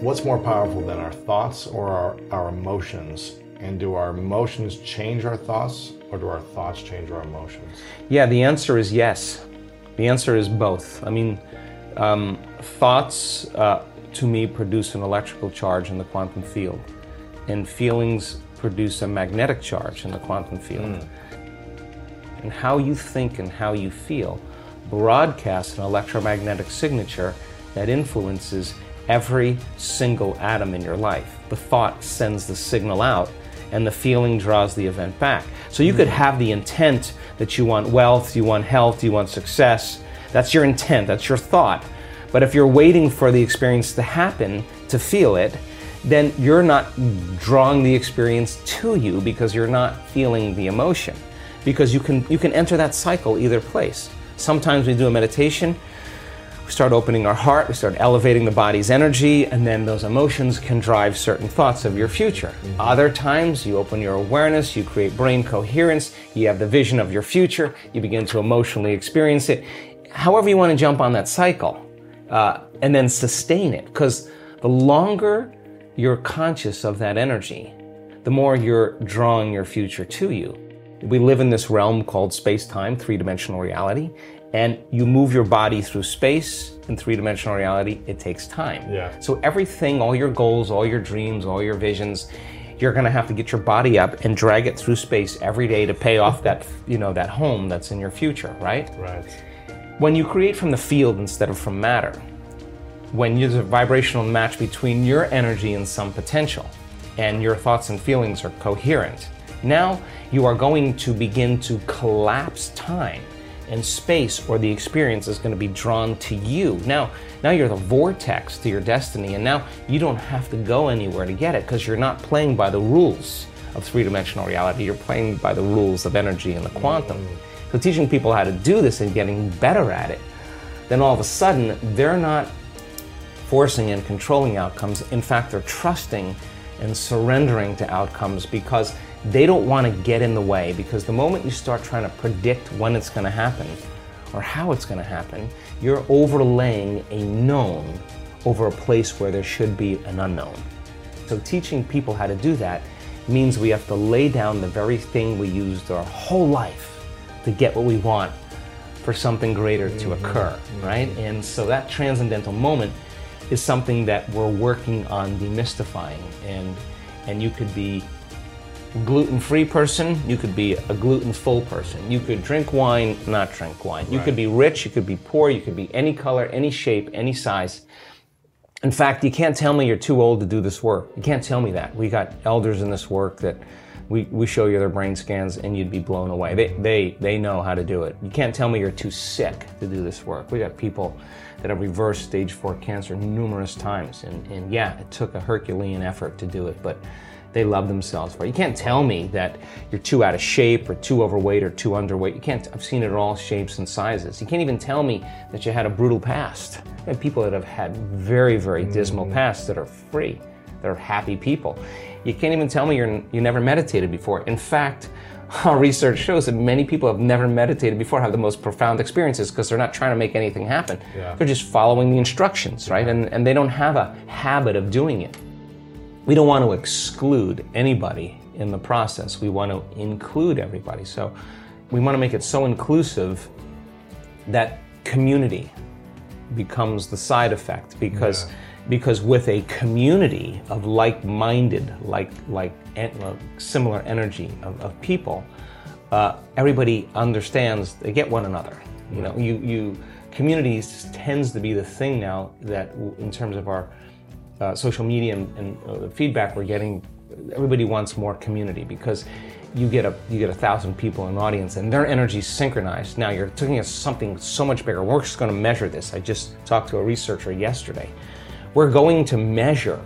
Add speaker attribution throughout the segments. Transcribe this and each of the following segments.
Speaker 1: What's more powerful than our thoughts or our, our emotions? And do our emotions change our thoughts or do our thoughts change our emotions?
Speaker 2: Yeah, the answer is yes. The answer is both. I mean, um, thoughts uh, to me produce an electrical charge in the quantum field, and feelings produce a magnetic charge in the quantum field. Mm. And how you think and how you feel broadcasts an electromagnetic signature that influences every single atom in your life. The thought sends the signal out, and the feeling draws the event back. So you could mm. have the intent that you want wealth, you want health, you want success. That's your intent, that's your thought. But if you're waiting for the experience to happen to feel it, then you're not drawing the experience to you because you're not feeling the emotion. Because you can you can enter that cycle either place. Sometimes we do a meditation, we start opening our heart, we start elevating the body's energy, and then those emotions can drive certain thoughts of your future. Mm-hmm. Other times, you open your awareness, you create brain coherence, you have the vision of your future, you begin to emotionally experience it. However, you want to jump on that cycle uh, and then sustain it, because the longer you're conscious of that energy, the more you're drawing your future to you. We live in this realm called space time, three dimensional reality, and you move your body through space in three-dimensional reality it takes time.
Speaker 1: Yeah.
Speaker 2: so everything all your goals all your dreams all your visions you're going to have to get your body up and drag it through space every day to pay off that you know that home that's in your future right?
Speaker 1: Right.
Speaker 2: When you create from the field instead of from matter when there's a vibrational match between your energy and some potential and your thoughts and feelings are coherent now you are going to begin to collapse time and space or the experience is going to be drawn to you. Now, now you're the vortex to your destiny, and now you don't have to go anywhere to get it because you're not playing by the rules of three dimensional reality. You're playing by the rules of energy and the quantum. So, teaching people how to do this and getting better at it, then all of a sudden they're not forcing and controlling outcomes. In fact, they're trusting and surrendering to outcomes because they don't want to get in the way because the moment you start trying to predict when it's going to happen or how it's going to happen, you're overlaying a known over a place where there should be an unknown. So, teaching people how to do that means we have to lay down the very thing we used our whole life to get what we want for something greater to mm-hmm. occur, right? And so, that transcendental moment is something that we're working on demystifying. And, and you could be gluten-free person, you could be a gluten-full person. You could drink wine, not drink wine. You could be rich, you could be poor, you could be any color, any shape, any size. In fact, you can't tell me you're too old to do this work. You can't tell me that. We got elders in this work that we, we show you their brain scans and you'd be blown away. They, they, they know how to do it. You can't tell me you're too sick to do this work. We got people that have reversed stage four cancer numerous times. And, and yeah, it took a Herculean effort to do it, but they love themselves for. You can't tell me that you're too out of shape or too overweight or too underweight. You can't. I've seen it in all shapes and sizes. You can't even tell me that you had a brutal past. And people that have had very, very dismal mm. pasts that are free, that are happy people. You can't even tell me you're you never meditated before. In fact, our research shows that many people have never meditated before have the most profound experiences because they're not trying to make anything happen.
Speaker 1: Yeah.
Speaker 2: They're just following the instructions, right? And, and they don't have a habit of doing it. We don't want to exclude anybody in the process. We want to include everybody. So we want to make it so inclusive that community becomes the side effect because yeah. because with a community of like-minded like like similar energy of, of people uh, everybody understands they get one another. You know, you you communities tends to be the thing now that in terms of our uh, social media and, and uh, the feedback we're getting, everybody wants more community because you get a you get a thousand people in an audience and their energy is synchronized. Now you're taking us something so much bigger. We're just going to measure this. I just talked to a researcher yesterday. We're going to measure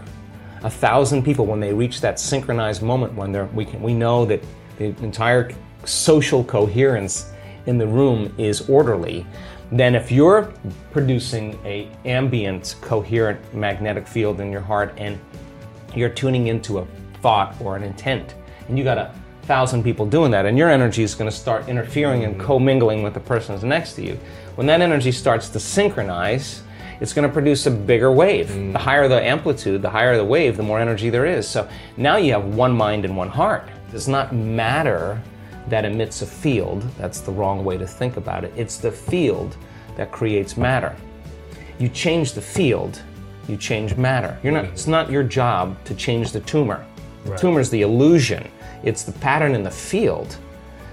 Speaker 2: a thousand people when they reach that synchronized moment when they're we can we know that the entire social coherence in the room is orderly. Then if you're producing a ambient coherent magnetic field in your heart and you're tuning into a thought or an intent and you got a thousand people doing that, and your energy is going to start interfering and commingling with the person who's next to you. When that energy starts to synchronize, it's going to produce a bigger wave. Mm. The higher the amplitude, the higher the wave, the more energy there is. So now you have one mind and one heart. It does not matter that emits a field. That's the wrong way to think about it. It's the field that creates matter. You change the field, you change matter. You're not, it's not your job to change the tumor. Right. Tumor is the illusion. It's the pattern in the field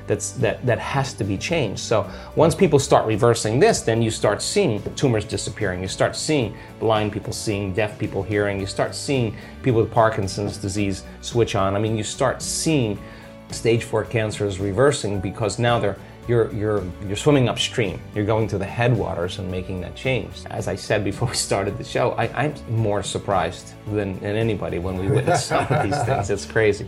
Speaker 2: that's, that, that has to be changed. So once people start reversing this, then you start seeing tumors disappearing. You start seeing blind people seeing, deaf people hearing. You start seeing people with Parkinson's disease switch on. I mean, you start seeing stage four cancer is reversing because now they're you're, you're, you're swimming upstream. You're going to the headwaters and making that change. As I said before we started the show, I, am more surprised than, than anybody when we witness some of these things. It's crazy.